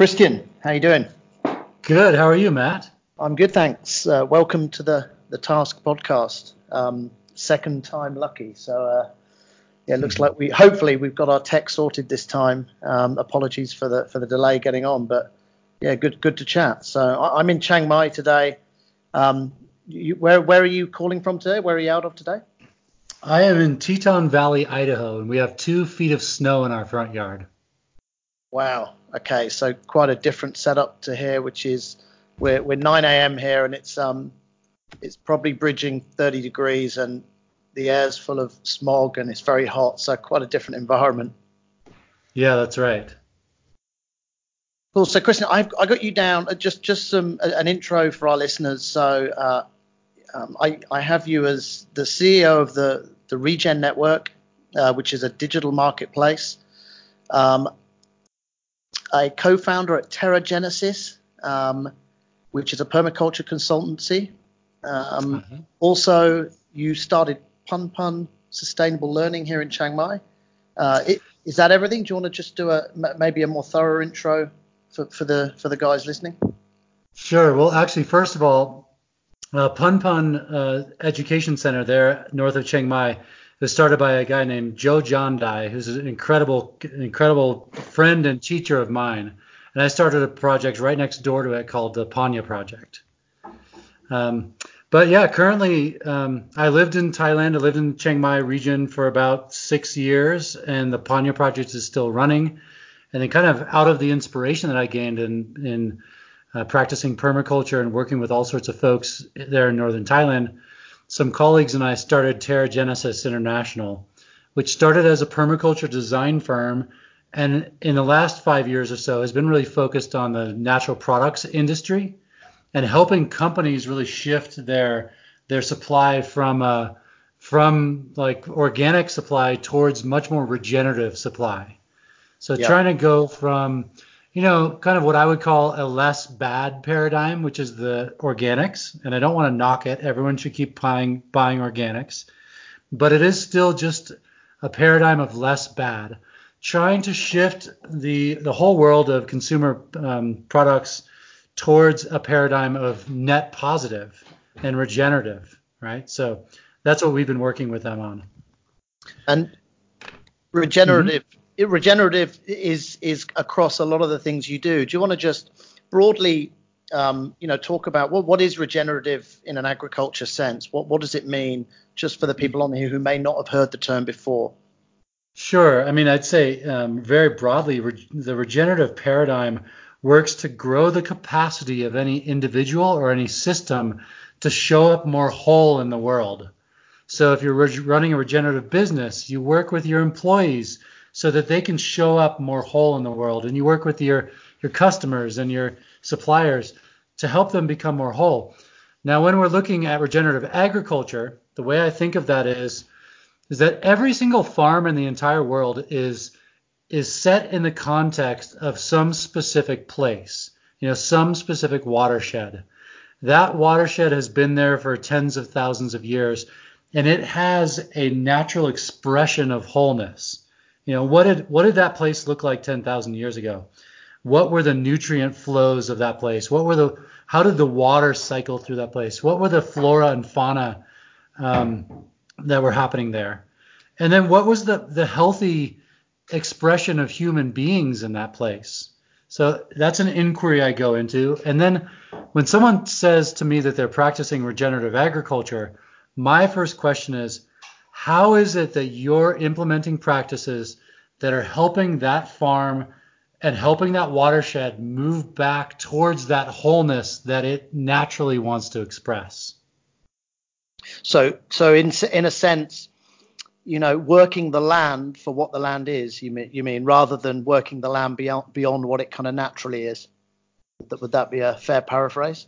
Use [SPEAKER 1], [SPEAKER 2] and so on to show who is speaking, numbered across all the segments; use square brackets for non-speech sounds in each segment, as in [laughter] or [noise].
[SPEAKER 1] Christian, how you doing?
[SPEAKER 2] Good. How are you, Matt?
[SPEAKER 1] I'm good, thanks. Uh, welcome to the the Task Podcast. Um, second time lucky. So uh, yeah, it looks mm-hmm. like we hopefully we've got our tech sorted this time. Um, apologies for the for the delay getting on, but yeah, good good to chat. So I, am in Chiang Mai today. Um, you, where where are you calling from today? Where are you out of today?
[SPEAKER 2] I am in Teton Valley, Idaho, and we have two feet of snow in our front yard.
[SPEAKER 1] Wow. Okay, so quite a different setup to here, which is we're we're 9 a.m. here, and it's um it's probably bridging 30 degrees, and the air's full of smog, and it's very hot. So quite a different environment.
[SPEAKER 2] Yeah, that's right.
[SPEAKER 1] Cool. So, Christian, I've I got you down uh, just just some an intro for our listeners. So, uh, um, I I have you as the CEO of the the Regen Network, uh, which is a digital marketplace. Um, a co-founder at TerraGenesis, um, which is a permaculture consultancy. Um, mm-hmm. Also, you started Pun Pun Sustainable Learning here in Chiang Mai. Uh, it, is that everything? Do you want to just do a maybe a more thorough intro for, for the for the guys listening?
[SPEAKER 2] Sure. Well, actually, first of all, uh, Pun Pun uh, Education Center there north of Chiang Mai was started by a guy named Joe Jandai, who's an incredible, incredible friend and teacher of mine. And I started a project right next door to it called the Panya Project. Um, but yeah, currently um, I lived in Thailand. I lived in Chiang Mai region for about six years, and the Panya Project is still running. And then, kind of out of the inspiration that I gained in in uh, practicing permaculture and working with all sorts of folks there in northern Thailand, some colleagues and I started TerraGenesis International, which started as a permaculture design firm and in the last five years or so has been really focused on the natural products industry and helping companies really shift their their supply from uh, from like organic supply towards much more regenerative supply. So yep. trying to go from you know, kind of what I would call a less bad paradigm, which is the organics. And I don't want to knock it. Everyone should keep buying buying organics, but it is still just a paradigm of less bad. Trying to shift the the whole world of consumer um, products towards a paradigm of net positive and regenerative, right? So that's what we've been working with them on.
[SPEAKER 1] And regenerative mm-hmm regenerative is is across a lot of the things you do. Do you want to just broadly, um, you know, talk about what what is regenerative in an agriculture sense? What what does it mean, just for the people on here who may not have heard the term before?
[SPEAKER 2] Sure. I mean, I'd say um, very broadly, re- the regenerative paradigm works to grow the capacity of any individual or any system to show up more whole in the world. So if you're re- running a regenerative business, you work with your employees so that they can show up more whole in the world. And you work with your your customers and your suppliers to help them become more whole. Now, when we're looking at regenerative agriculture, the way I think of that is is that every single farm in the entire world is is set in the context of some specific place, you know, some specific watershed. That watershed has been there for tens of thousands of years, and it has a natural expression of wholeness. You know, what did what did that place look like 10,000 years ago? What were the nutrient flows of that place? What were the how did the water cycle through that place? What were the flora and fauna um, that were happening there? And then what was the the healthy expression of human beings in that place? So that's an inquiry I go into. And then when someone says to me that they're practicing regenerative agriculture, my first question is, how is it that you're implementing practices that are helping that farm and helping that watershed move back towards that wholeness that it naturally wants to express?
[SPEAKER 1] So, so in in a sense, you know, working the land for what the land is. You mean you mean rather than working the land beyond beyond what it kind of naturally is. Would that be a fair paraphrase?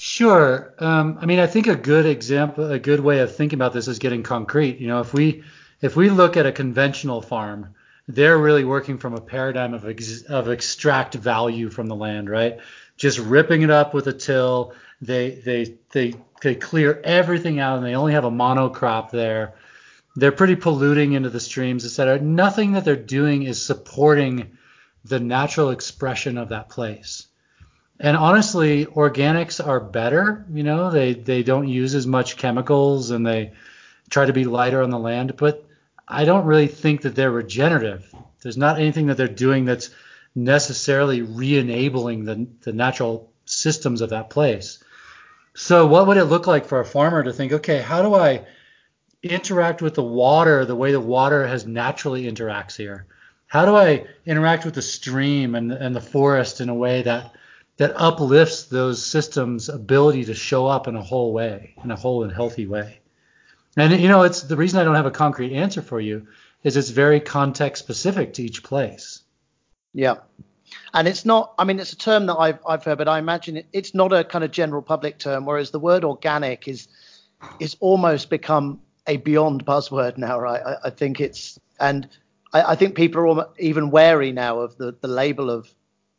[SPEAKER 2] Sure. Um, I mean, I think a good example, a good way of thinking about this is getting concrete. You know, if we if we look at a conventional farm, they're really working from a paradigm of ex, of extract value from the land, right? Just ripping it up with a till. They they they they clear everything out, and they only have a monocrop there. They're pretty polluting into the streams, etc. Nothing that they're doing is supporting the natural expression of that place. And honestly, organics are better. You know, they they don't use as much chemicals and they try to be lighter on the land. But I don't really think that they're regenerative. There's not anything that they're doing that's necessarily re-enabling the the natural systems of that place. So what would it look like for a farmer to think, okay, how do I interact with the water the way the water has naturally interacts here? How do I interact with the stream and, and the forest in a way that that uplifts those systems' ability to show up in a whole way, in a whole and healthy way? And you know, it's the reason I don't have a concrete answer for you is it's very context specific to each place.
[SPEAKER 1] Yeah. And it's not, I mean, it's a term that I've, I've heard, but I imagine it, it's not a kind of general public term, whereas the word organic is, is almost become a beyond buzzword now, right? I, I think it's, and I, I, think people are even wary now of the, the label of,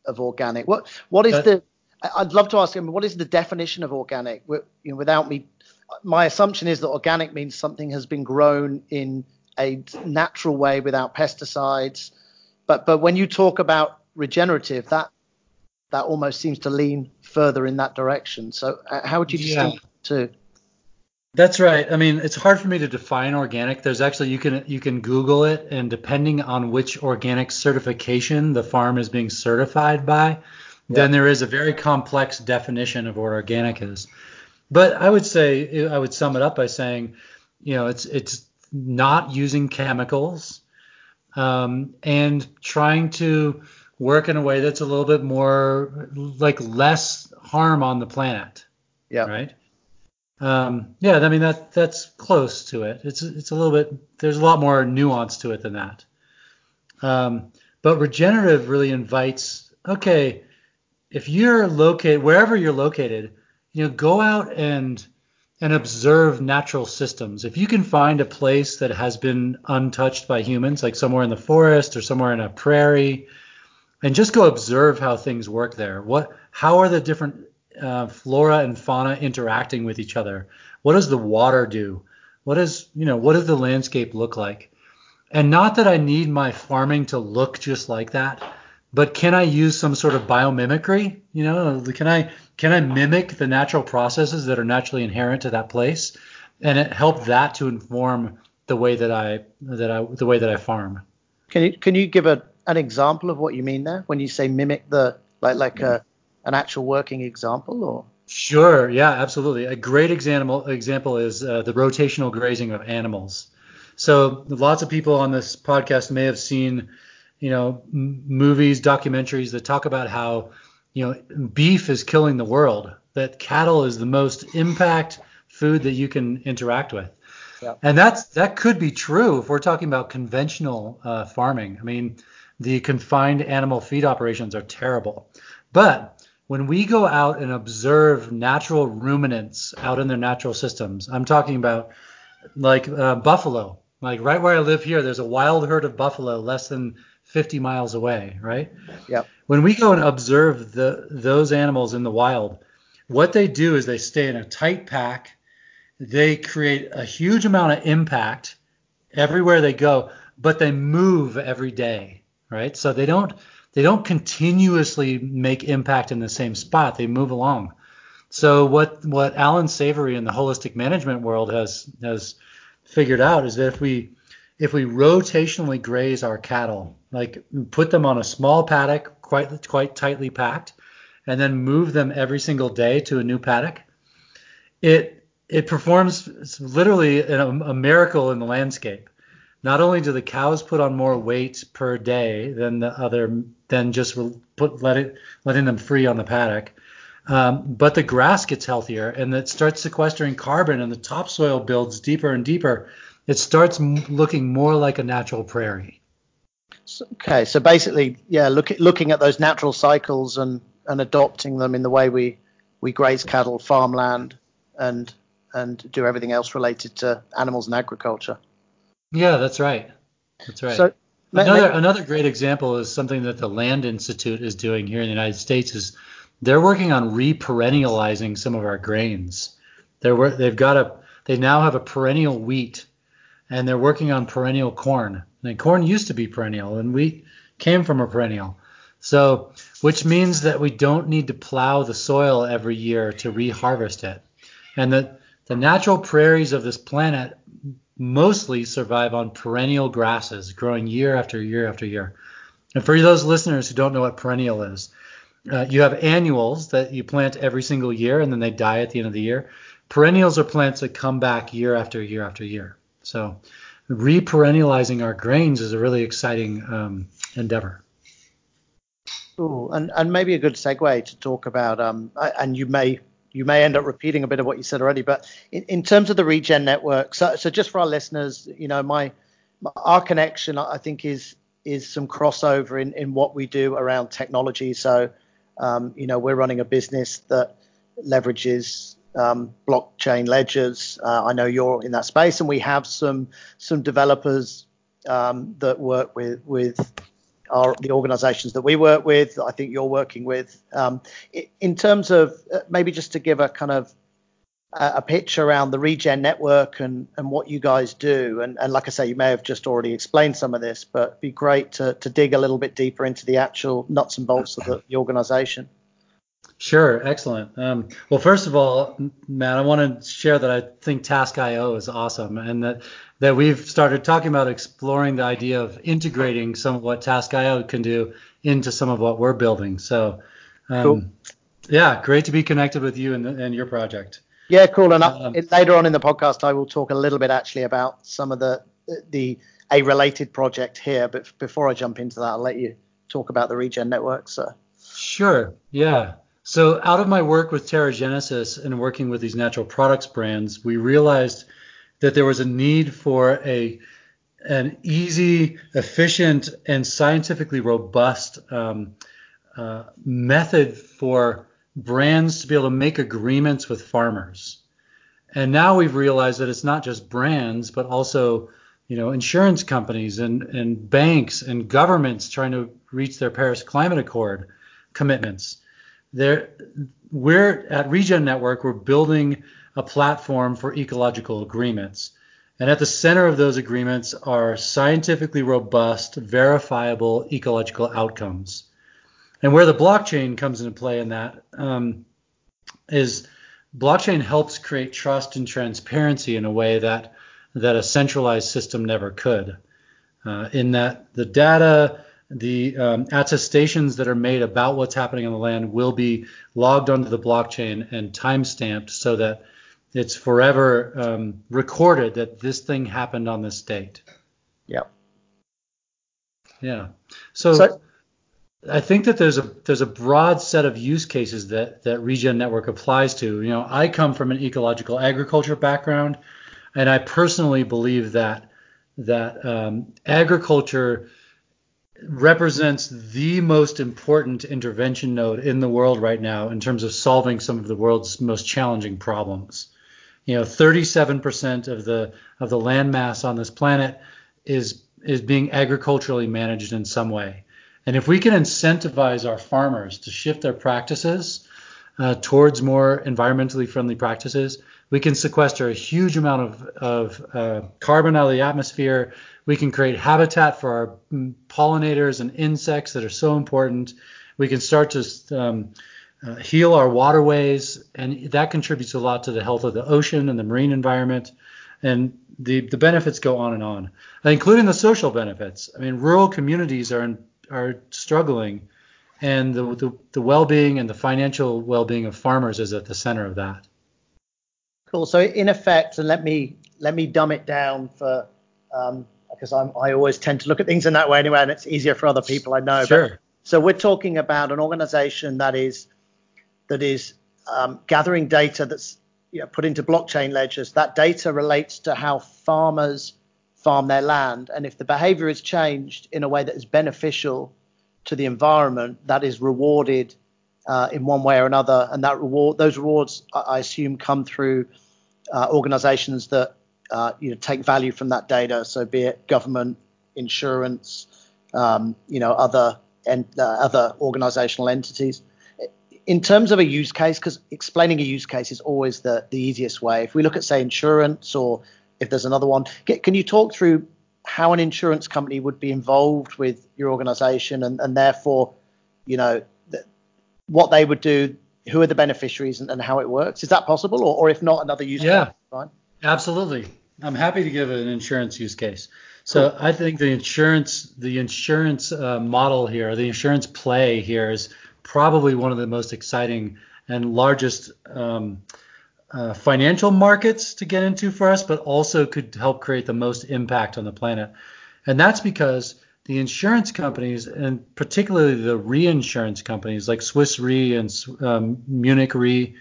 [SPEAKER 1] of organic. What, what is uh, the, I'd love to ask him, what is the definition of organic? You know, without me, my assumption is that organic means something has been grown in a natural way without pesticides. But, but when you talk about regenerative, that that almost seems to lean further in that direction. So uh, how would you distinguish yeah. two?
[SPEAKER 2] That's right. I mean, it's hard for me to define organic. There's actually you can you can Google it, and depending on which organic certification the farm is being certified by, yeah. then there is a very complex definition of what organic is. But I would say I would sum it up by saying, you know, it's it's not using chemicals um, and trying to work in a way that's a little bit more like less harm on the planet.
[SPEAKER 1] Yeah.
[SPEAKER 2] Right. Um, yeah. I mean that that's close to it. It's it's a little bit. There's a lot more nuance to it than that. Um, but regenerative really invites. Okay, if you're located wherever you're located, you know, go out and and observe natural systems. If you can find a place that has been untouched by humans, like somewhere in the forest or somewhere in a prairie, and just go observe how things work there. What, how are the different uh, flora and fauna interacting with each other? What does the water do? What does, you know, what does the landscape look like? And not that I need my farming to look just like that, but can I use some sort of biomimicry? You know, can I can I mimic the natural processes that are naturally inherent to that place, and it help that to inform the way that I that I the way that I farm.
[SPEAKER 1] Can you can you give a an example of what you mean there when you say mimic the like like a, an actual working example or?
[SPEAKER 2] Sure. Yeah. Absolutely. A great example example is uh, the rotational grazing of animals. So lots of people on this podcast may have seen, you know, m- movies, documentaries that talk about how, you know, beef is killing the world. That cattle is the most impact food that you can interact with. Yeah. And that's that could be true if we're talking about conventional uh, farming. I mean, the confined animal feed operations are terrible. But when we go out and observe natural ruminants out in their natural systems, I'm talking about like uh, buffalo. Like right where I live here, there's a wild herd of buffalo less than 50 miles away, right?
[SPEAKER 1] Yep.
[SPEAKER 2] When we go and observe the those animals in the wild, what they do is they stay in a tight pack. They create a huge amount of impact everywhere they go, but they move every day right? So they don't they don't continuously make impact in the same spot. They move along. So what what Allan Savory in the holistic management world has has figured out is that if we if we rotationally graze our cattle, like put them on a small paddock, quite quite tightly packed, and then move them every single day to a new paddock, it it performs literally a, a miracle in the landscape not only do the cows put on more weight per day than the other than just put let it letting them free on the paddock, um, but the grass gets healthier and it starts sequestering carbon and the topsoil builds deeper and deeper. It starts m- looking more like a natural prairie.
[SPEAKER 1] Okay, so basically, yeah, look at, looking at those natural cycles and and adopting them in the way we we graze cattle, farmland, and and do everything else related to animals and agriculture.
[SPEAKER 2] Yeah, that's right. That's right. So another another great example is something that the Land Institute is doing here in the United States is they're working on reperennializing some of our grains. They're they've got a they now have a perennial wheat and they're working on perennial corn. And corn used to be perennial and wheat came from a perennial. So, which means that we don't need to plow the soil every year to reharvest it. And the, the natural prairies of this planet mostly survive on perennial grasses growing year after year after year. And for those listeners who don't know what perennial is, uh, you have annuals that you plant every single year and then they die at the end of the year. Perennials are plants that come back year after year after year. So reperennializing our grains is a really exciting um, endeavor.
[SPEAKER 1] Ooh, and, and maybe a good segue to talk about, um, and you may you may end up repeating a bit of what you said already, but in, in terms of the regen network, so, so just for our listeners, you know, my, my our connection, I think, is is some crossover in, in what we do around technology. So, um, you know, we're running a business that leverages um, blockchain ledgers. Uh, I know you're in that space, and we have some some developers um, that work with with our the organisations that we work with. I think you're working with. Um, in terms of uh, maybe just to give a kind of a picture around the regen network and, and what you guys do and, and like i say you may have just already explained some of this but it'd be great to, to dig a little bit deeper into the actual nuts and bolts of the, the organization
[SPEAKER 2] Sure, excellent. Um, well, first of all, Matt, I want to share that I think Task.io is awesome, and that that we've started talking about exploring the idea of integrating some of what Task.io can do into some of what we're building. So, um, cool. yeah, great to be connected with you and, and your project.
[SPEAKER 1] Yeah, cool. And um, later on in the podcast, I will talk a little bit actually about some of the the a related project here. But before I jump into that, I'll let you talk about the Regen network. So.
[SPEAKER 2] Sure. Yeah. So, out of my work with TerraGenesis and working with these natural products brands, we realized that there was a need for a an easy, efficient, and scientifically robust um, uh, method for brands to be able to make agreements with farmers. And now we've realized that it's not just brands, but also you know insurance companies and, and banks and governments trying to reach their Paris Climate Accord commitments there we're at Regen Network, we're building a platform for ecological agreements. And at the center of those agreements are scientifically robust, verifiable ecological outcomes. And where the blockchain comes into play in that um, is blockchain helps create trust and transparency in a way that that a centralized system never could. Uh, in that the data the um, attestations that are made about what's happening on the land will be logged onto the blockchain and time stamped so that it's forever um, recorded that this thing happened on this date.
[SPEAKER 1] Yep.
[SPEAKER 2] Yeah. So, so, I think that there's a there's a broad set of use cases that that Regen Network applies to. You know, I come from an ecological agriculture background, and I personally believe that that um, agriculture represents the most important intervention node in the world right now in terms of solving some of the world's most challenging problems. You know, 37% of the of the land mass on this planet is is being agriculturally managed in some way. And if we can incentivize our farmers to shift their practices uh, towards more environmentally friendly practices, we can sequester a huge amount of, of uh, carbon out of the atmosphere. We can create habitat for our pollinators and insects that are so important. We can start to um, uh, heal our waterways, and that contributes a lot to the health of the ocean and the marine environment. And the, the benefits go on and on, including the social benefits. I mean, rural communities are in, are struggling, and the, the, the well-being and the financial well-being of farmers is at the center of that.
[SPEAKER 1] Cool. So in effect, and let me let me dumb it down for um, because I'm, I always tend to look at things in that way anyway, and it's easier for other people. I know.
[SPEAKER 2] Sure. But,
[SPEAKER 1] so we're talking about an organization that is that is um, gathering data that's you know, put into blockchain ledgers. That data relates to how farmers farm their land, and if the behavior is changed in a way that is beneficial to the environment, that is rewarded uh, in one way or another, and that reward, those rewards, I assume, come through uh, organisations that uh, you know take value from that data. So, be it government, insurance, um, you know, other and uh, other organisational entities. In terms of a use case, because explaining a use case is always the the easiest way. If we look at say insurance, or if there's another one, can you talk through how an insurance company would be involved with your organisation and, and therefore you know, th- what they would do, who are the beneficiaries, and, and how it works? Is that possible, or, or if not, another use
[SPEAKER 2] Yeah.
[SPEAKER 1] case? Fine.
[SPEAKER 2] Absolutely. I'm happy to give an insurance use case. So I think the insurance the insurance uh, model here, the insurance play here is probably one of the most exciting and largest um, uh, financial markets to get into for us, but also could help create the most impact on the planet. And that's because the insurance companies, and particularly the reinsurance companies like Swiss Re and um, Munich Re,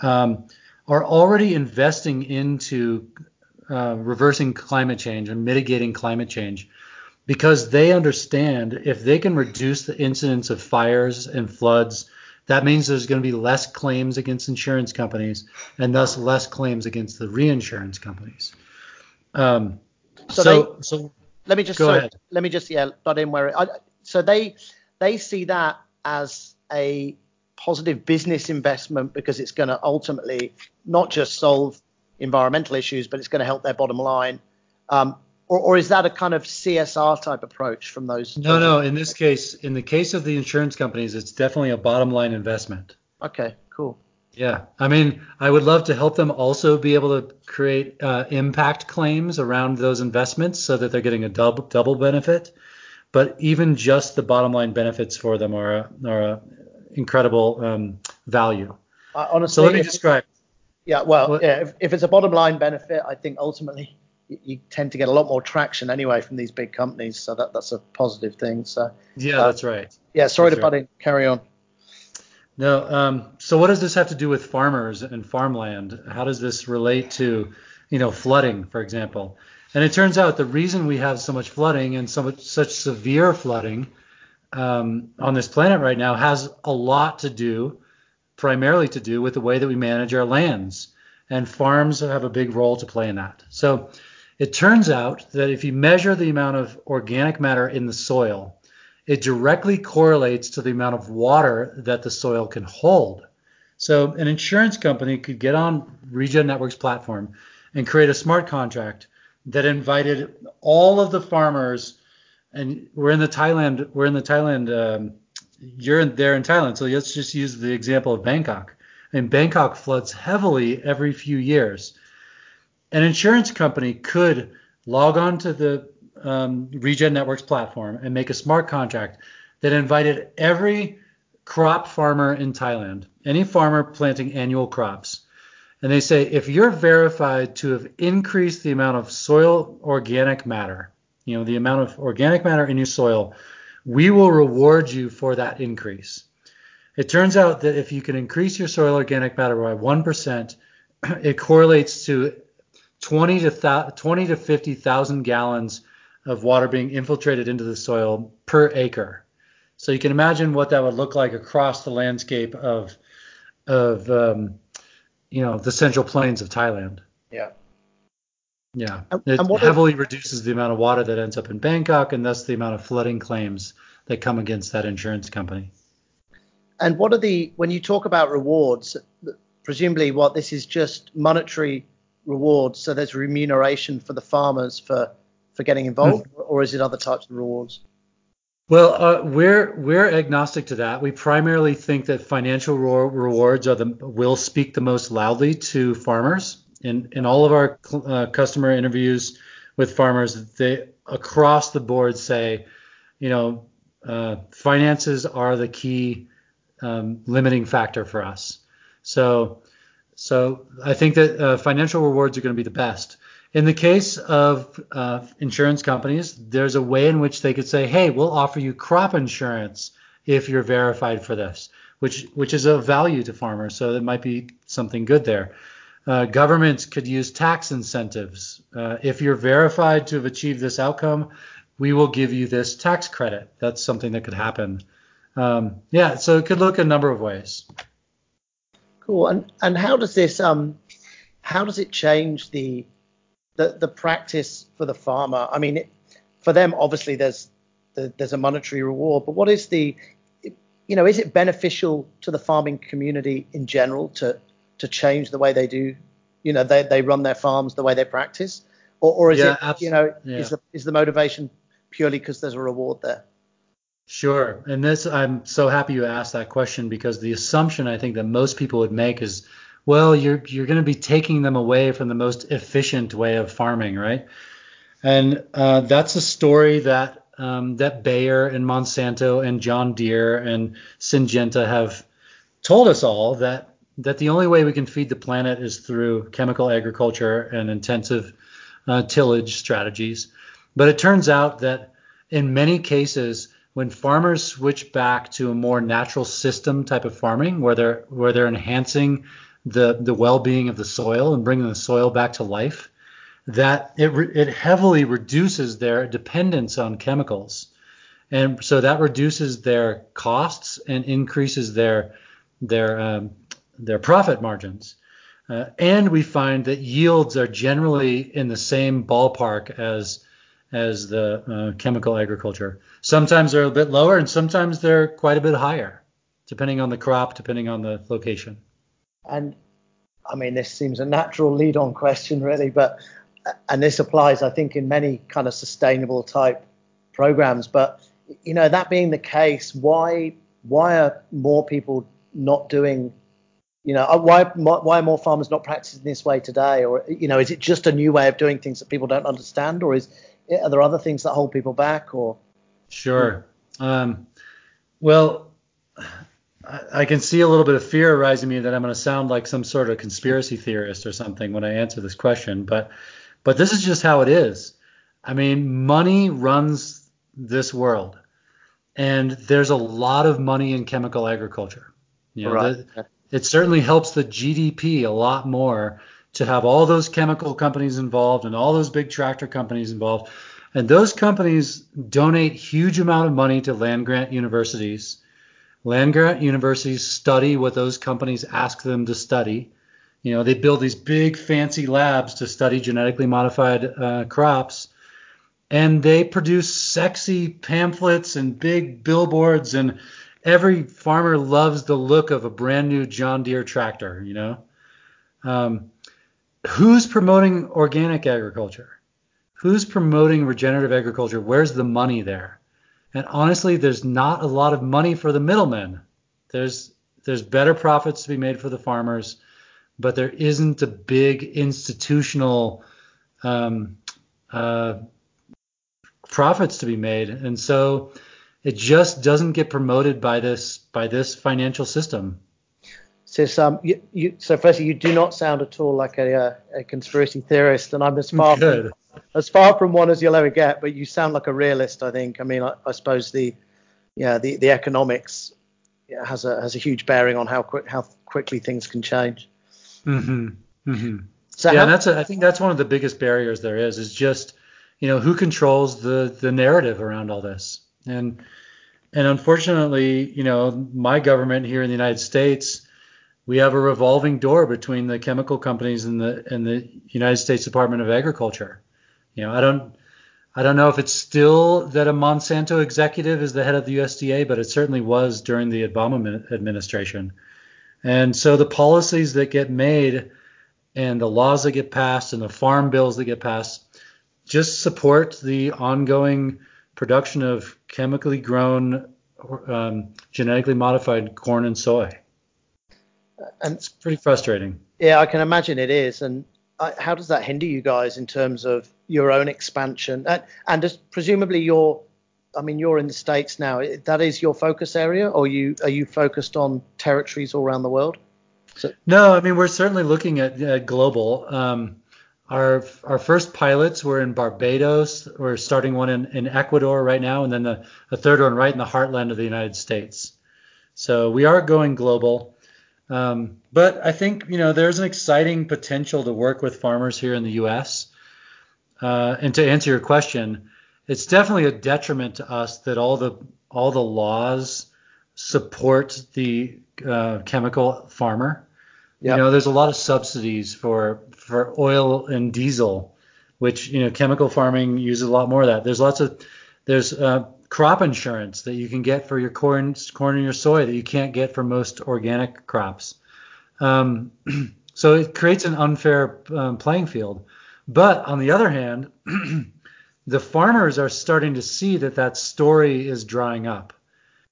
[SPEAKER 2] um, are already investing into uh, reversing climate change and mitigating climate change because they understand if they can reduce the incidence of fires and floods, that means there's going to be less claims against insurance companies and thus less claims against the reinsurance companies. Um,
[SPEAKER 1] So
[SPEAKER 2] so, so,
[SPEAKER 1] Let me just
[SPEAKER 2] Go
[SPEAKER 1] sorry,
[SPEAKER 2] ahead.
[SPEAKER 1] let me just yeah butt in where it, I, so they they see that as a positive business investment because it's going to ultimately not just solve environmental issues, but it's going to help their bottom line. Um, or, or is that a kind of CSR type approach from those?
[SPEAKER 2] no, no. In this case, in the case of the insurance companies, it's definitely a bottom line investment.
[SPEAKER 1] Okay, cool.
[SPEAKER 2] Yeah, I mean, I would love to help them also be able to create uh, impact claims around those investments so that they're getting a double double benefit. But even just the bottom line benefits for them are a, are a incredible um, value.
[SPEAKER 1] I, honestly,
[SPEAKER 2] So let me describe.
[SPEAKER 1] Yeah, well, yeah, if, if it's a bottom line benefit, I think ultimately you, you tend to get a lot more traction anyway from these big companies, so that that's a positive thing. So
[SPEAKER 2] Yeah,
[SPEAKER 1] Uh,
[SPEAKER 2] that's right.
[SPEAKER 1] yeah, sorry
[SPEAKER 2] That's
[SPEAKER 1] to butt
[SPEAKER 2] right.
[SPEAKER 1] in. Carry on.
[SPEAKER 2] No. Um, so what does this have to do with farmers and farmland? How does this relate to, you know, flooding, for example? And it turns out the reason we have so much flooding and so much such severe flooding um, on this planet right now has a lot to do, primarily to do with the way that we manage our lands. And farms have a big role to play in that. So it turns out that if you measure the amount of organic matter in the soil, it directly correlates to the amount of water that the soil can hold. So an insurance company could get on Regen Network's platform and create a smart contract that invited all of the farmers, and we're in the Thailand, we're in the Thailand, um, you're in, there in Thailand, so let's just use the example of Bangkok. And Bangkok floods heavily every few years. An insurance company could log on to the um, Regen Networks platform and make a smart contract that invited every crop farmer in Thailand, any farmer planting annual crops, and they say if you're verified to have increased the amount of soil organic matter, you know, the amount of organic matter in your soil, we will reward you for that increase. It turns out that if you can increase your soil organic matter by 1%, [clears throat] it correlates to 20 to thou- 20 to 50,000 gallons of water being infiltrated into the soil per acre. So you can imagine what that would look like across the landscape of of um, you know the central plains of Thailand.
[SPEAKER 1] Yeah.
[SPEAKER 2] Yeah,
[SPEAKER 1] And-
[SPEAKER 2] it
[SPEAKER 1] and what if-
[SPEAKER 2] heavily reduces the amount of water that ends up in Bangkok, and thus the amount of flooding claims that come against that insurance company.
[SPEAKER 1] And what are the when you talk about rewards? Presumably, what this is just monetary rewards. So there's remuneration for the farmers for for getting involved, or is it other types of rewards?
[SPEAKER 2] Well, uh, we're we're agnostic to that. We primarily think that financial rewards are the will speak the most loudly to farmers. In in all of our uh, customer interviews with farmers, they across the board say, you know, uh, finances are the key um, limiting factor for us. So so I think that uh, financial rewards are going to be the best. In the case of uh, insurance companies, there's a way in which they could say, "Hey, we'll offer you crop insurance if you're verified for this," which which is of value to farmers. So that might be something good there. Uh, governments could use tax incentives. Uh, if you're verified to have achieved this outcome, we will give you this tax credit. That's something that could happen. Um, yeah, so it could look a number of ways.
[SPEAKER 1] Cool. And and how does this um how does it change the the the practice for the farmer? I mean, it, for them obviously there's the, there's a monetary reward, but what is the you know is it beneficial to the farming community in general to to change the way they do you know they they run their farms the way they practice or or is
[SPEAKER 2] Yeah,
[SPEAKER 1] it
[SPEAKER 2] abs-
[SPEAKER 1] you know
[SPEAKER 2] yeah.
[SPEAKER 1] is the is the motivation purely because there's a reward there?
[SPEAKER 2] Sure. And this, I'm so happy you asked that question because the assumption I think that most people would make is, well, you're you're going to be taking them away from the most efficient way of farming, right? And uh, that's a story that um, that Bayer and Monsanto and John Deere and Syngenta have told us all that that the only way we can feed the planet is through chemical agriculture and intensive uh, tillage strategies. But it turns out that in many cases, when farmers switch back to a more natural system type of farming, where they're where they're enhancing the the well-being of the soil and bringing the soil back to life, that it it heavily reduces their dependence on chemicals, and so that reduces their costs and increases their their um, their profit margins. Uh, and we find that yields are generally in the same ballpark as as the uh, chemical agriculture. Sometimes they're a bit lower, and sometimes they're quite a bit higher, depending on the crop, depending on the location.
[SPEAKER 1] And I mean, this seems a natural lead-on question, really, but and this applies, I think, in many kind of sustainable type programs. But you know, that being the case, why why are more people not doing? You know, uh, why why are more farmers not practicing this way today? Or you know, is it just a new way of doing things that people don't understand, or is are there other things that hold people back? Or
[SPEAKER 2] sure. Um, well, I can see a little bit of fear arising in me that I'm going to sound like some sort of conspiracy theorist or something when I answer this question, but but this is just how it is. I mean, money runs this world, and there's a lot of money in chemical agriculture. You know, right. the, it certainly helps the GDP a lot more to have all those chemical companies involved and all those big tractor companies involved. And those companies donate huge amount of money to land grant universities. Land grant universities study what those companies ask them to study. You know, they build these big fancy labs to study genetically modified uh, crops, and they produce sexy pamphlets and big billboards, and every farmer loves the look of a brand new John Deere tractor. You know, um, who's promoting organic agriculture? Who's promoting regenerative agriculture? Where's the money there? And honestly, there's not a lot of money for the middlemen. There's there's better profits to be made for the farmers but there isn't a big institutional um, uh, profits to be made, and so it just doesn't get promoted by this by this financial system.
[SPEAKER 1] So, um, you, you, so firstly, you do not sound at all like a, uh, a conspiracy theorist, and I'm as far from, as far from one as you'll ever get. But you sound like a realist, I think. I mean, I, I suppose the yeah the, the economics has a has a huge bearing on how quick how quickly things can change.
[SPEAKER 2] Mm-hmm. Mm-hmm. So yeah, how- that's a, I think that's one of the biggest barriers there is is just you know who controls the the narrative around all this and and unfortunately you know my government here in the United States we have a revolving door between the chemical companies and the and the United States Department of Agriculture. You know I don't I don't know if it's still that a Monsanto executive is the head of the USDA but it certainly was during the Obama administration. And so the policies that get made and the laws that get passed and the farm bills that get passed just support the ongoing production of chemically grown, um, genetically modified corn and soy. And it's pretty frustrating.
[SPEAKER 1] Yeah, I can imagine it is. And how does that hinder you guys in terms of your own expansion? And, and just presumably your I mean, you're in the states now. That is your focus area, or you are you focused on territories all around the world?
[SPEAKER 2] So, no, I mean we're certainly looking at, at global. Um, our our first pilots were in Barbados. We're starting one in, in Ecuador right now, and then the, the third one right in the heartland of the United States. So we are going global. Um, but I think you know there's an exciting potential to work with farmers here in the U.S. Uh, and to answer your question, it's definitely a detriment to us that all the all the laws support the uh, chemical farmer. Yep. You know, there's a lot of subsidies for for oil and diesel, which you know chemical farming uses a lot more of that. There's lots of there's uh, crop insurance that you can get for your corn corn and your soy that you can't get for most organic crops. Um, [clears throat] so it creates an unfair um, playing field. But on the other hand, [clears throat] the farmers are starting to see that that story is drying up.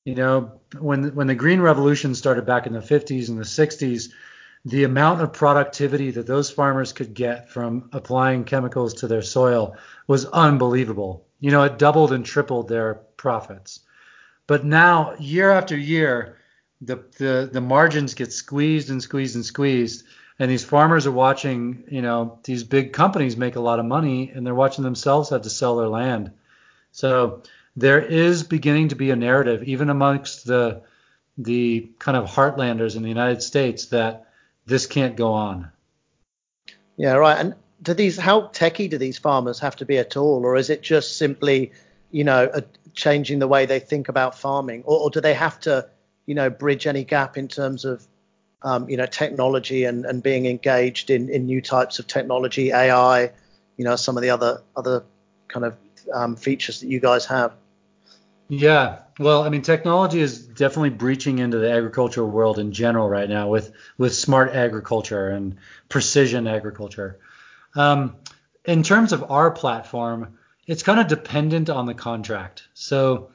[SPEAKER 2] You know, when when the green revolution started back in the 50s and the 60s, the amount of productivity that those farmers could get from applying chemicals to their soil was unbelievable. You know, it doubled and tripled their profits. But now, year after year, the the, the margins get squeezed and squeezed and squeezed and these farmers are watching, you know, these big companies make a lot of money and they're watching themselves have to sell their land. So there is beginning to be a narrative, even amongst the the kind of heartlanders in the United States, that this can't go on.
[SPEAKER 1] Yeah, right. And do these how techy do these farmers have to be at all, or is it just simply, you know, a, changing the way they think about farming, or, or do they have to, you know, bridge any gap in terms of um, you know, technology and, and being engaged in, in new types of technology, AI, you know, some of the other other kind of um, features that you guys have.
[SPEAKER 2] Yeah, well, I mean, technology is definitely breaching into the agricultural world in general right now with with smart agriculture and precision agriculture. Um, in terms of our platform, it's kind of dependent on the contract. So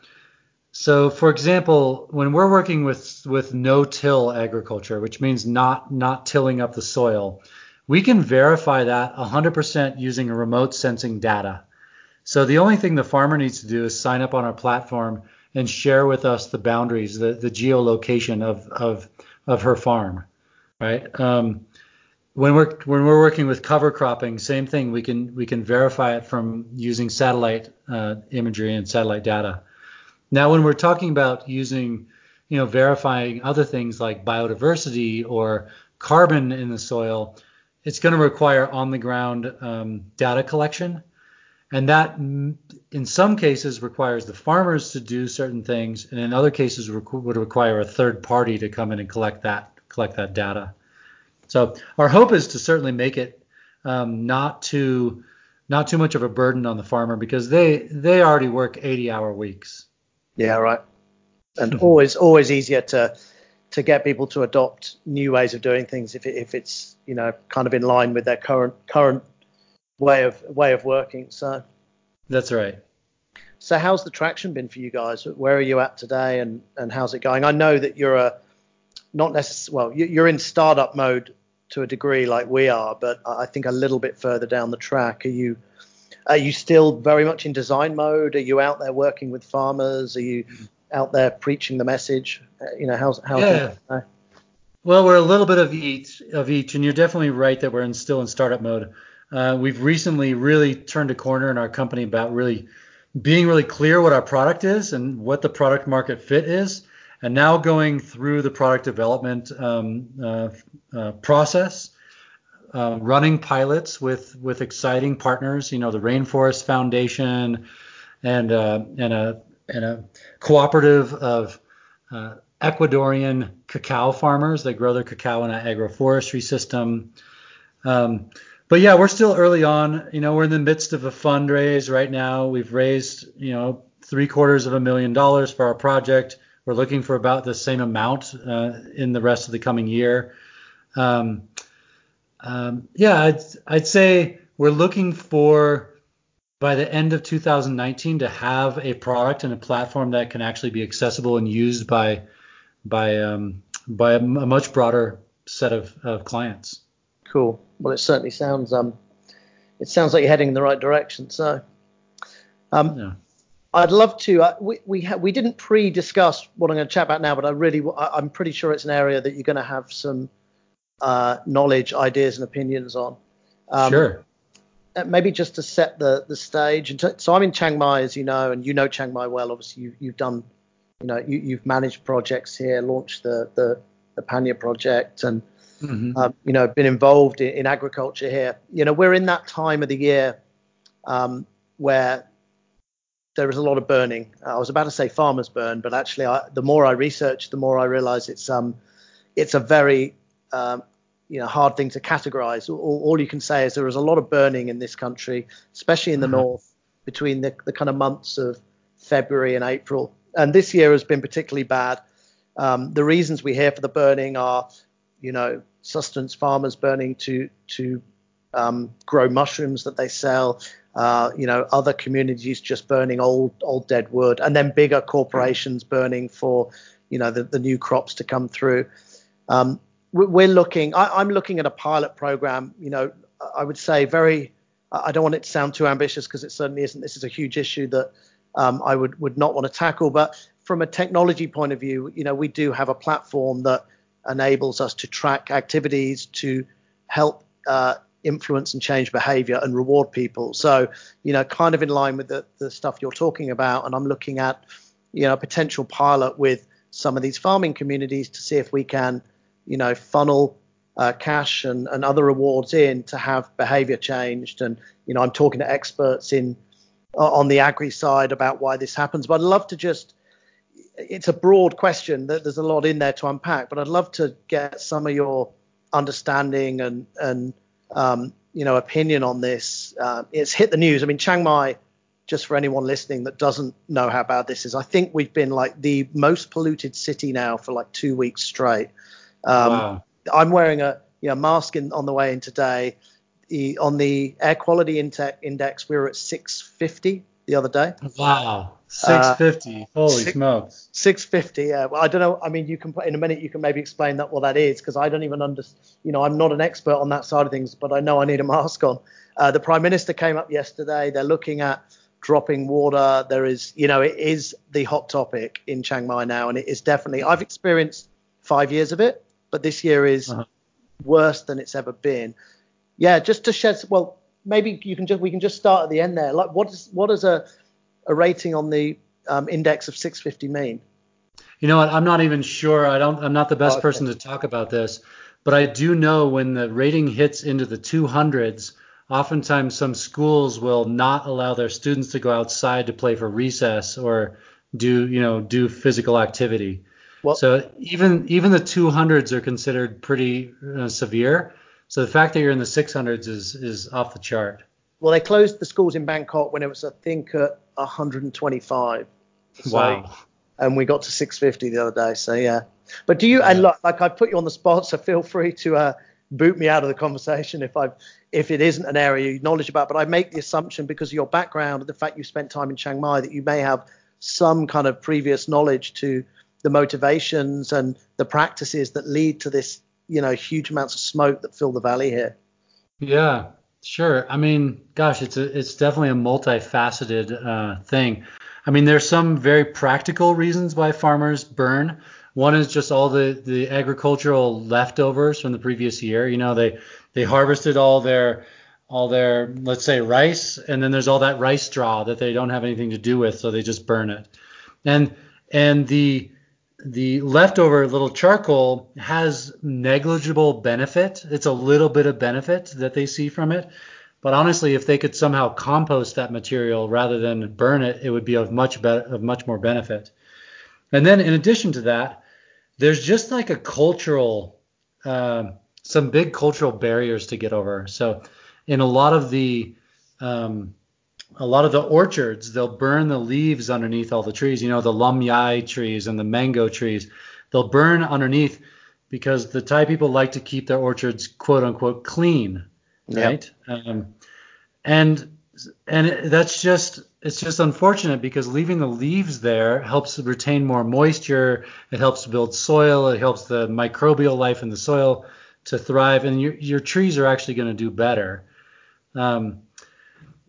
[SPEAKER 2] so, for example, when we're working with with no-till agriculture, which means not not tilling up the soil, we can verify that 100% using remote sensing data. So the only thing the farmer needs to do is sign up on our platform and share with us the boundaries, the, the geolocation of, of of her farm, right? Um, when we're when we're working with cover cropping, same thing. We can we can verify it from using satellite uh, imagery and satellite data. Now, when we're talking about using, you know, verifying other things like biodiversity or carbon in the soil, it's going to require on the ground um, data collection. And that, in some cases, requires the farmers to do certain things, and in other cases, would require a third party to come in and collect that collect that data. So our hope is to certainly make it um, not too not too much of a burden on the farmer because they they already work 80 hour weeks.
[SPEAKER 1] Yeah, right. And always, always easier to to get people to adopt new ways of doing things if it, if it's you know kind of in line with their current current way of way of working. So
[SPEAKER 2] that's right.
[SPEAKER 1] So how's the traction been for you guys? Where are you at today, and and how's it going? I know that you're a not necessarily well, you're in startup mode to a degree like we are, but I think a little bit further down the track. Are you are you still very much in design mode? Are you out there working with farmers? Are you out there preaching the message? Uh, you know, how's how?
[SPEAKER 2] Yeah. Well, we're a little bit of each of each, and you're definitely right that we're in, still in startup mode. Uh, we've recently really turned a corner in our company about really being really clear what our product is and what the product market fit is, and now going through the product development um, uh, uh, process uh, running pilots with with exciting partners. You know, the Rainforest Foundation and uh, and a and a cooperative of uh, Ecuadorian cacao farmers that grow their cacao in an agroforestry system. Um, but yeah, we're still early on. You know, we're in the midst of a fundraise right now. We've raised, you know, three quarters of a million dollars for our project. We're looking for about the same amount uh, in the rest of the coming year. Um, um, yeah, I'd, I'd say we're looking for by the end of 2019 to have a product and a platform that can actually be accessible and used by by um, by a, much broader set of, of clients.
[SPEAKER 1] Cool. Well, it certainly sounds um it sounds like you're heading in the right direction. So um, yeah. I'd love to. Uh, we we, ha- we didn't pre-discuss what I'm going to chat about now, but I really I, I'm pretty sure it's an area that you're going to have some uh, knowledge, ideas, and opinions on.
[SPEAKER 2] Um, sure.
[SPEAKER 1] Uh, maybe just to set the the stage. And so I'm in Chiang Mai, as you know, and you know Chiang Mai well. Obviously, you, you've done, you know, you, you've managed projects here, launched the the, the Panya project, and mm-hmm. um, you know, been involved in, in, agriculture here. You know, we're in that time of the year um, where there is a lot of burning. I was about to say farmers burn, but actually, I, the more I research, the more I realize it's um it's a very um, you know hard thing to categorize. All, all, you can say is there is a lot of burning in this country, especially in the mm-hmm. north, between the, the kind of months of February and April. And this year has been particularly bad. Um, the reasons we hear for the burning are, you know, sustenance farmers burning to to um, grow mushrooms that they sell. uh, you know, other communities just burning old old dead wood, and then bigger corporations burning for, you know, the, the new crops to come through. Um, we're looking. I, am looking at a pilot program. You know, I would say very. I don't want it to sound too ambitious because it certainly isn't. This is a huge issue that um, I would would not want to tackle. But from a technology point of view, you know, we do have a platform that enables us to track activities to help uh, influence and change behavior and reward people. So, you know, kind of in line with the, the stuff you're talking about. And I'm looking at, you know, a potential pilot with some of these farming communities to see if we can, you know, funnel uh, cash and, and other rewards in to have behavior changed. And, you know, I'm talking to experts in uh, on the agri side about why this happens. But I'd love to just it's a broad question. That there's a lot in there to unpack, but I'd love to get some of your understanding and and um, you know opinion on this. Uh, it's hit the news. I mean, Chiang Mai. Just for anyone listening that doesn't know how bad this is, I think we've been like the most polluted city now for like two weeks straight. Um, wow. I'm wearing a you know, mask in, on the way in today. The, on the air quality index, we were at 650 the other day.
[SPEAKER 2] Wow. 650. Uh, Holy six, smokes.
[SPEAKER 1] 650. Yeah. Well, I don't know. I mean, you can put in a minute you can maybe explain that what that is because I don't even understand. You know, I'm not an expert on that side of things, but I know I need a mask on. Uh, the prime minister came up yesterday. They're looking at dropping water. There is, you know, it is the hot topic in Chiang Mai now, and it is definitely. I've experienced five years of it, but this year is uh-huh. worse than it's ever been. Yeah, just to shed. Well, maybe you can just we can just start at the end there. Like, what is what is a a rating on the um, index of 650 mean?
[SPEAKER 2] You know what? I'm not even sure. I don't. I'm not the best oh, okay. person to talk about this, but I do know when the rating hits into the 200s, oftentimes some schools will not allow their students to go outside to play for recess or do you know do physical activity. Well, so even even the 200s are considered pretty uh, severe. So the fact that you're in the 600s is is off the chart.
[SPEAKER 1] Well, they closed the schools in Bangkok when it was, I think, at 125.
[SPEAKER 2] So, wow.
[SPEAKER 1] And we got to 650 the other day. So yeah. But do you? Yeah. And look, like I put you on the spot, so feel free to uh, boot me out of the conversation if I if it isn't an area you knowledge about. But I make the assumption because of your background and the fact you spent time in Chiang Mai that you may have some kind of previous knowledge to the motivations and the practices that lead to this, you know, huge amounts of smoke that fill the valley here.
[SPEAKER 2] Yeah, Sure. I mean, gosh, it's a it's definitely a multifaceted uh, thing. I mean, there's some very practical reasons why farmers burn. One is just all the the agricultural leftovers from the previous year. You know, they they harvested all their all their let's say rice, and then there's all that rice straw that they don't have anything to do with, so they just burn it. And and the the leftover little charcoal has negligible benefit. It's a little bit of benefit that they see from it. But honestly, if they could somehow compost that material rather than burn it, it would be of much better, of much more benefit. And then in addition to that, there's just like a cultural, uh, some big cultural barriers to get over. So in a lot of the um, a lot of the orchards, they'll burn the leaves underneath all the trees. You know, the lumyai trees and the mango trees, they'll burn underneath because the Thai people like to keep their orchards quote unquote clean, right? Yep. Um, and and that's just it's just unfortunate because leaving the leaves there helps retain more moisture. It helps build soil. It helps the microbial life in the soil to thrive, and your your trees are actually going to do better. Um,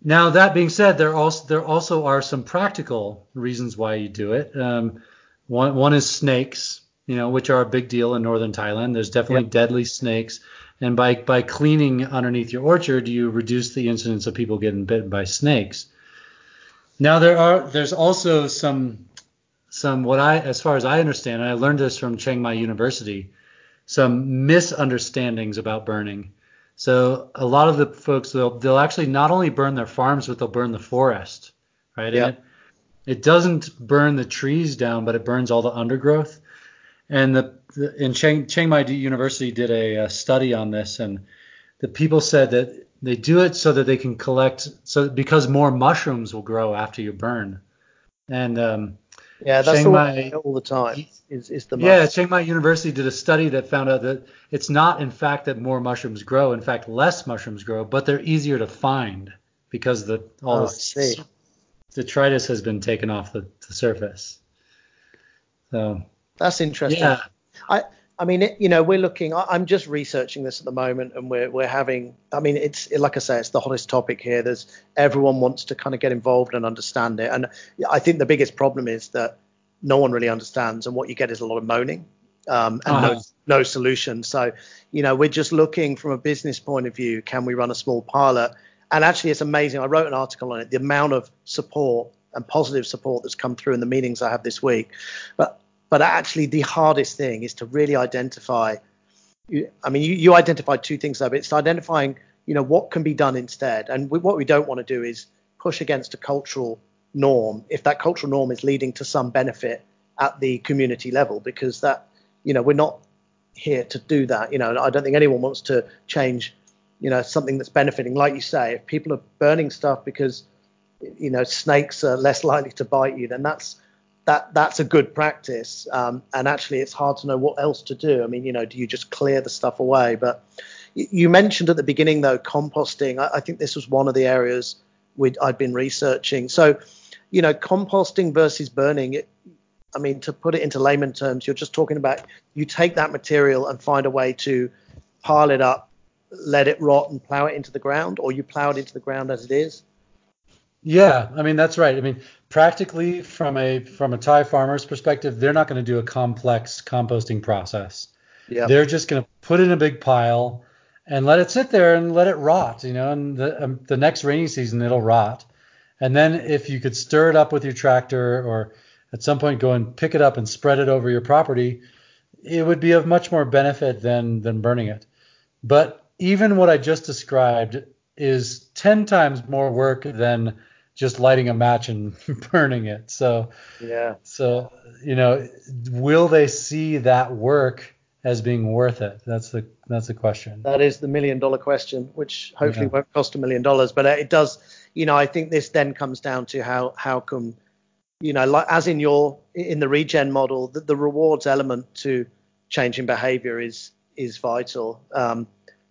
[SPEAKER 2] now that being said, there also there also are some practical reasons why you do it. Um, one one is snakes, you know, which are a big deal in northern Thailand. There's definitely yep. deadly snakes, and by by cleaning underneath your orchard, you reduce the incidence of people getting bitten by snakes. Now there are there's also some some what I as far as I understand, and I learned this from Chiang Mai University, some misunderstandings about burning. So a lot of the folks they'll they'll actually not only burn their farms, but they'll burn the forest, right? Yeah. It, it, doesn't burn the trees down, but it burns all the undergrowth. And the, the in Chiang, Chiang Mai University did a, a study on this, and the people said that they do it so that they can collect so because more mushrooms will grow after you burn. And um,
[SPEAKER 1] yeah, that's Chiang Mai, all the time. Is, is the
[SPEAKER 2] yeah, Chiang Mai University did a study that found out that it's not in fact that more mushrooms grow. In fact, less mushrooms grow, but they're easier to find. because the all
[SPEAKER 1] Oh,
[SPEAKER 2] the detritus has been taken off the, the surface. So
[SPEAKER 1] That's interesting.
[SPEAKER 2] yeah,
[SPEAKER 1] I I mean, it, you know, we're looking. I, I'm just researching this at the moment, and we're we're having. I mean, it's like I say, it's the hottest topic here. There's everyone wants to kind of get involved and understand it, and I think the biggest problem is that no one really understands, and what you get is a lot of moaning um, and
[SPEAKER 2] Uh-huh.
[SPEAKER 1] no no solution. So, you know, we're just looking from a business point of view. Can we run a small pilot? And actually, it's amazing. I wrote an article on it. The amount of support and positive support that's come through in the meetings I have this week, but but actually the hardest thing is to really identify i mean you, you identified two things there but it's identifying you know what can be done instead. And we, what we don't want to do is push against a cultural norm if that cultural norm is leading to some benefit at the community level because that you know we're not here to do that. You know i don't think anyone wants to change you know something that's benefiting. Like you say if people are burning stuff because you know snakes are less [laughs] likely to bite you then that's that that's a good practice. Um, and actually, it's hard to know what else to do. I mean, you know, do you just clear the stuff away? But you mentioned at the beginning, though, composting. I, I think this was one of the areas I'd been researching. So, you know, composting versus burning. It, I mean, to put it into layman terms, you're just talking about you take that material and find a way to pile it up, let it rot, and plow it into the ground, or you plow it into the ground as it is.
[SPEAKER 2] Yeah. I mean that's right. I mean practically from a from a Thai farmer's perspective, they're not going to do a complex composting process.
[SPEAKER 1] Yeah.
[SPEAKER 2] They're just going to put in a big pile and let it sit there and let it rot. You know, and the um, the next rainy season it'll rot. And then if you could stir it up with your tractor or at some point go and pick it up and spread it over your property, it would be of much more benefit than than burning it. But even what I just described is 10 times more work than just lighting a match and [laughs] burning it. So
[SPEAKER 1] Yeah.
[SPEAKER 2] so you know, will they see that work as being worth it? That's the that's the question.
[SPEAKER 1] That is the million dollar question, which hopefully
[SPEAKER 2] Yeah.
[SPEAKER 1] won't cost a million dollars, but it does. You know, I think this then comes down to how how come, you know, like as in your in the regen model, the, the rewards element to changing behavior is is vital. Um,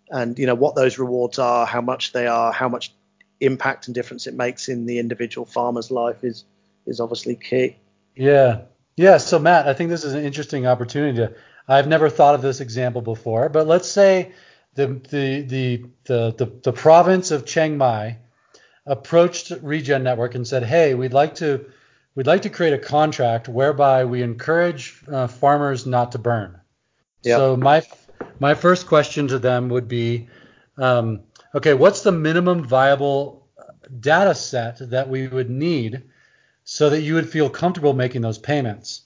[SPEAKER 1] and you know what those rewards are, how much they are, how much impact and difference it makes in the individual farmer's life is is obviously key.
[SPEAKER 2] Yeah. Yeah. So Matt, I think this is an interesting opportunity to. I've never thought of this example before, but let's say the the the the the, the province of Chiang Mai approached Regen Network and said, "Hey, we'd like to we'd like to create a contract whereby we encourage uh, farmers not to burn."
[SPEAKER 1] Yeah.
[SPEAKER 2] So my my first question to them would be, um, okay, what's the minimum viable data set that we would need so that you would feel comfortable making those payments?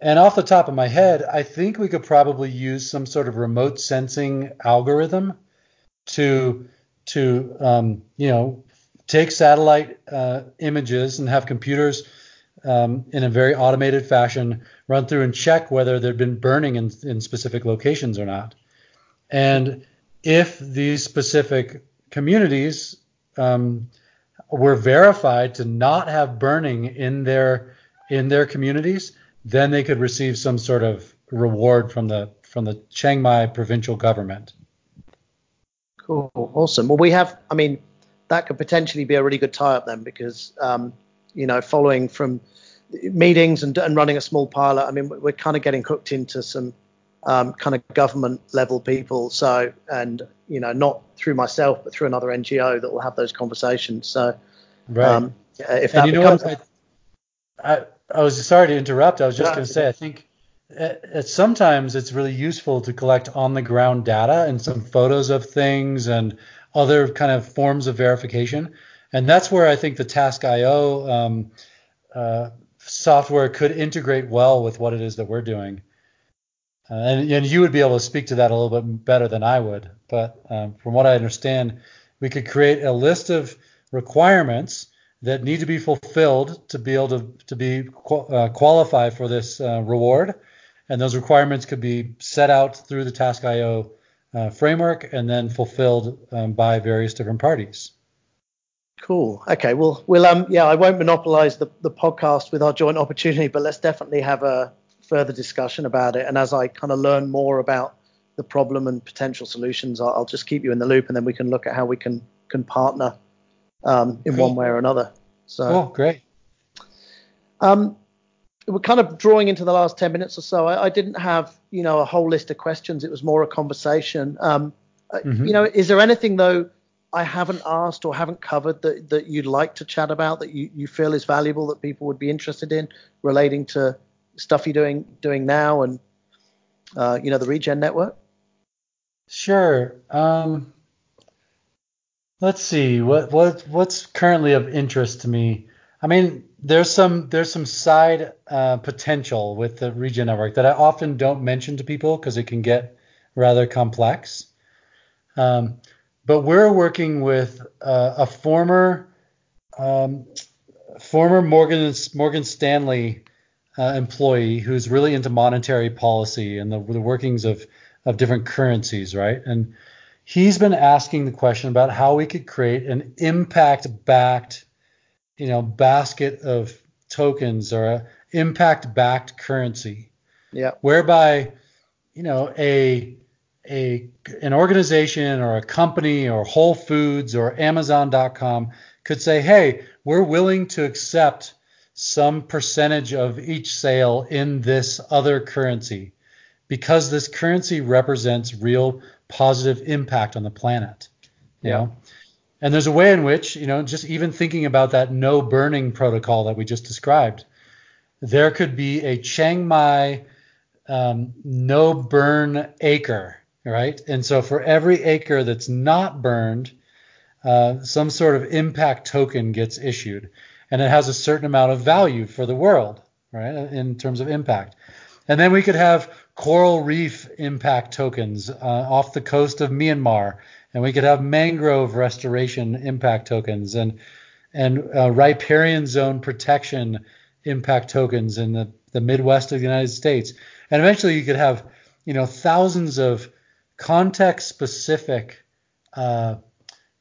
[SPEAKER 2] And off the top of my head, I think we could probably use some sort of remote sensing algorithm to to um, you know take satellite uh, images and have computers um, in a very automated fashion run through and check whether there'd been burning in, in specific locations or not. And if these specific communities um, were verified to not have burning in their in their communities, then they could receive some sort of reward from the from the Chiang Mai provincial government.
[SPEAKER 1] Cool, awesome. Well, we have. I mean, that could potentially be a really good tie-up then, because um, you know, following from meetings and, and running a small pilot, I mean, we're kind of getting hooked into some um, kind of government level people. So, and you know, not through myself, but through another NGO that will have those conversations. So,
[SPEAKER 2] Right.
[SPEAKER 1] um, if that
[SPEAKER 2] and you know what? I, I, I was sorry to interrupt. I was just
[SPEAKER 1] No.
[SPEAKER 2] going to say, I think it, it, sometimes it's really useful to collect on the ground data and some photos of things and other kind of forms of verification. And that's where I think the Task.io um, uh, software could integrate well with what it is that we're doing. Uh, and, and you would be able to speak to that a little bit better than I would. But um, from what I understand, we could create a list of requirements that need to be fulfilled to be able to, to be uh, qualify for this uh, reward. And those requirements could be set out through the Task.io uh, framework and then fulfilled um, by various different parties.
[SPEAKER 1] Cool. Okay. Well, we'll um yeah, I won't monopolize the, the podcast with our joint opportunity, but let's definitely have a further discussion about it. And as I kind of learn more about the problem and potential solutions, I'll, I'll just keep you in the loop, and then we can look at how we can can partner um, in cool. one way or another. So,
[SPEAKER 2] oh, great.
[SPEAKER 1] Um, we're kind of drawing into the last 10 minutes or so. I, I, didn't have, you know, a whole list of questions. It was more a conversation. Um, uh, mm-hmm. You know, is there anything though I haven't asked or haven't covered that, that you'd like to chat about that you, you feel is valuable that people would be interested in relating to stuff you're doing doing now and uh, you know the Regen network?
[SPEAKER 2] Sure. Um, let's see what what what's currently of interest to me. I mean, there's some there's some side uh, potential with the Regen network that I often don't mention to people because it can get rather complex. Um, but we're working with uh, a former um, former Morgan Morgan Stanley uh, employee who's really into monetary policy and the, the workings of of different currencies, right? And he's been asking the question about how we could create an impact backed, you know, basket of tokens or a impact backed currency.
[SPEAKER 1] Yeah.
[SPEAKER 2] Whereby, you know, a a an organization or a company or Whole Foods or Amazon.com could say, hey, we're willing to accept some percentage of each sale in this other currency because this currency represents real positive impact on the planet. You yeah. know? And there's a way in which, you know, just even thinking about that no burning protocol that we just described, there could be a Chiang Mai um, no burn acre right? And so for every acre that's not burned, uh, some sort of impact token gets issued, and it has a certain amount of value for the world, right? In terms of impact. And then we could have coral reef impact tokens uh, off the coast of Myanmar, and we could have mangrove restoration impact tokens, and and uh, riparian zone protection impact tokens in the, the Midwest of the United States. And eventually you could have, you know, thousands of context specific uh,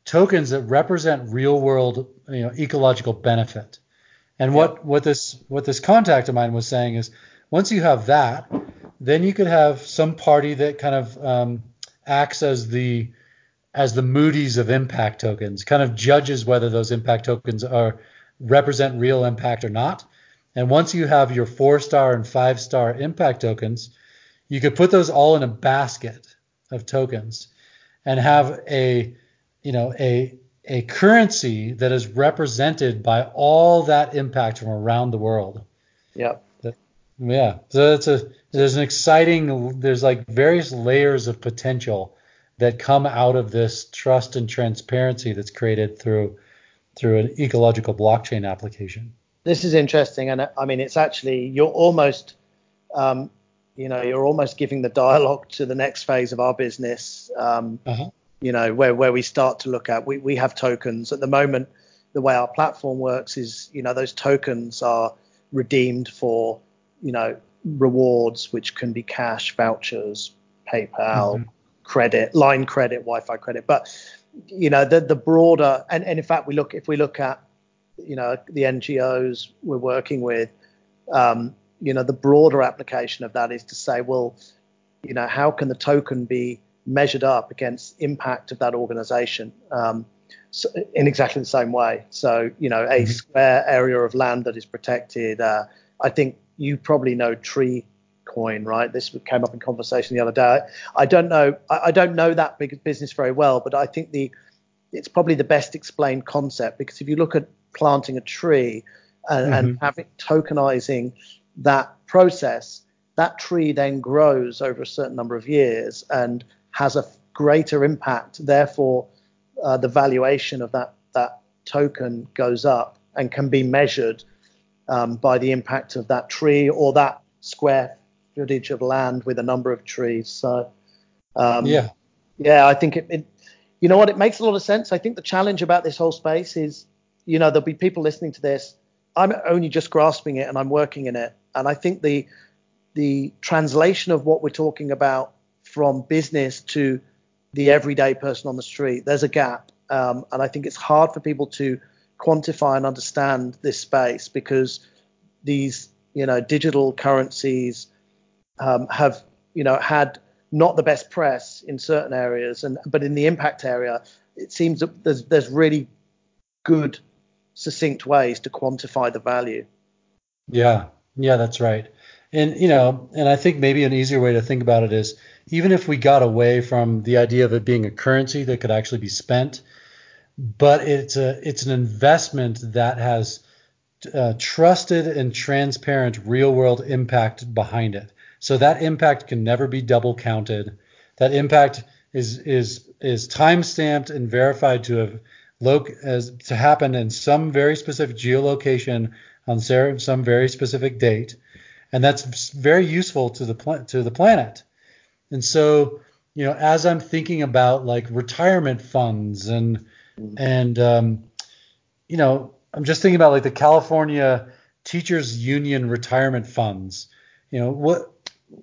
[SPEAKER 2] tokens that represent real world you know, ecological benefit. And what, what this what this contact of mine was saying is once you have that, then you could have some party that kind of um, acts as the as the Moody's of impact tokens, kind of judges whether those impact tokens are represent real impact or not. And once you have your four star and five star impact tokens, you could put those all in a basket of tokens and have a you know a a currency that is represented by all that impact from around the world.
[SPEAKER 1] Yeah.
[SPEAKER 2] Yeah. So it's a there's an exciting there's like various layers of potential that come out of this trust and transparency that's created through through an ecological blockchain application.
[SPEAKER 1] This is interesting, and I mean it's actually you're almost um, you know you're almost giving the dialogue to the next phase of our business um, uh-huh. you know where where we start to look at we, we have tokens at the moment the way our platform works is you know those tokens are redeemed for you know rewards which can be cash vouchers paypal mm-hmm. credit line credit wi-fi credit but you know the the broader and, and in fact we look if we look at you know the ngos we're working with um, you know the broader application of that is to say well you know how can the token be measured up against impact of that organization um, so in exactly the same way so you know a mm-hmm. square area of land that is protected uh, i think you probably know tree coin right this came up in conversation the other day i don't know i, I don't know that big business very well but i think the it's probably the best explained concept because if you look at planting a tree and, mm-hmm. and having tokenizing that process, that tree then grows over a certain number of years and has a greater impact. Therefore, uh, the valuation of that that token goes up and can be measured um, by the impact of that tree or that square footage of land with a number of trees. So, um,
[SPEAKER 2] yeah,
[SPEAKER 1] yeah, I think it, it, you know what, it makes a lot of sense. I think the challenge about this whole space is, you know, there'll be people listening to this. I'm only just grasping it and I'm working in it. And I think the the translation of what we're talking about from business to the everyday person on the street, there's a gap. Um, and I think it's hard for people to quantify and understand this space because these, you know, digital currencies um, have, you know, had not the best press in certain areas, and but in the impact area, it seems that there's there's really good, succinct ways to quantify the value.
[SPEAKER 2] Yeah, yeah, that's right. And you know, and I think maybe an easier way to think about it is even if we got away from the idea of it being a currency that could actually be spent, but it's a it's an investment that has uh, trusted and transparent real world impact behind it. So that impact can never be double counted. That impact is is is time stamped and verified to have loc- as to happen in some very specific geolocation on some very specific date, and that's very useful to the pl- to the planet. And so, you know, as I'm thinking about like retirement funds and and um, you know, I'm just thinking about like the California Teachers Union retirement funds. You know, what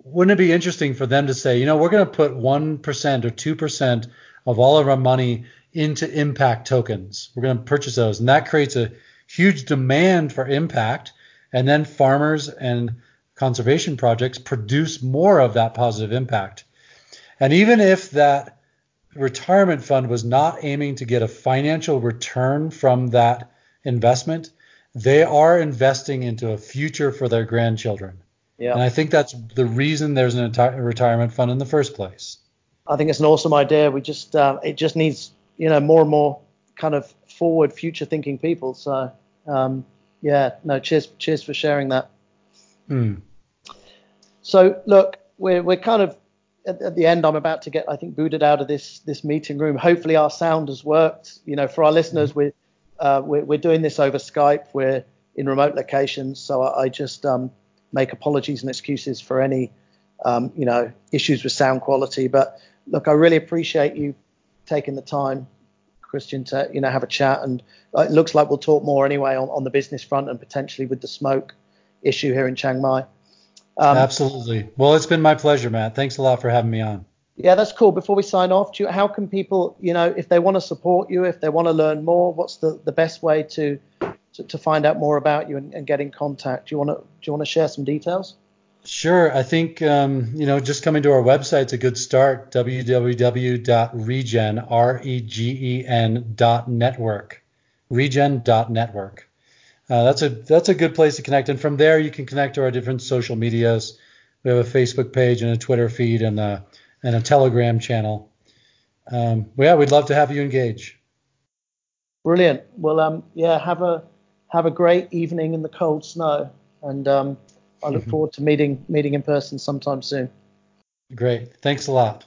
[SPEAKER 2] wouldn't it be interesting for them to say, you know, we're going to put 1% or 2% of all of our money into impact tokens. We're going to purchase those. And that creates a huge demand for impact. And then farmers and conservation projects produce more of that positive impact. And even if that retirement fund was not aiming to get a financial return from that investment, they are investing into a future for their grandchildren. Yeah. And I think that's the reason there's an enti- retirement fund in the first place.
[SPEAKER 1] I think it's an awesome idea. We just uh, it just needs you know more and more kind of forward, future thinking people. So um, yeah, no, cheers, cheers for sharing that.
[SPEAKER 2] Hmm.
[SPEAKER 1] So look, we're we're kind of at, at, the end. I'm about to get I think booted out of this this meeting room. Hopefully our sound has worked. You know, for our listeners, mm-hmm. we're, uh, we're we're doing this over Skype. We're in remote locations, so I, I just um, make apologies and excuses for any um, you know issues with sound quality. But look, I really appreciate you taking the time, Christian, to you know have a chat. And it looks like we'll talk more anyway on, on the business front and potentially with the smoke issue here in Chiang Mai.
[SPEAKER 2] Um, Absolutely. Well, it's been my pleasure, Matt. Thanks a lot for having me on.
[SPEAKER 1] Yeah, that's cool. Before we sign off, you, how can people, you know, if they want to support you, if they want to learn more, what's the, the best way to, to, to find out more about you and, and, get in contact? Do you want to do you want to share some details?
[SPEAKER 2] Sure. I think um, you know just coming to our website is a good start. www.regen. Regen dot network. Uh, that's a that's a good place to connect, and from there you can connect to our different social medias. We have a Facebook page and a Twitter feed and a and a Telegram channel. Um, yeah, we'd love to have you engage.
[SPEAKER 1] Brilliant. Well, um, yeah, have a have a great evening in the cold snow, and um, I look mm-hmm. forward to meeting meeting in person sometime soon.
[SPEAKER 2] Great. Thanks a lot.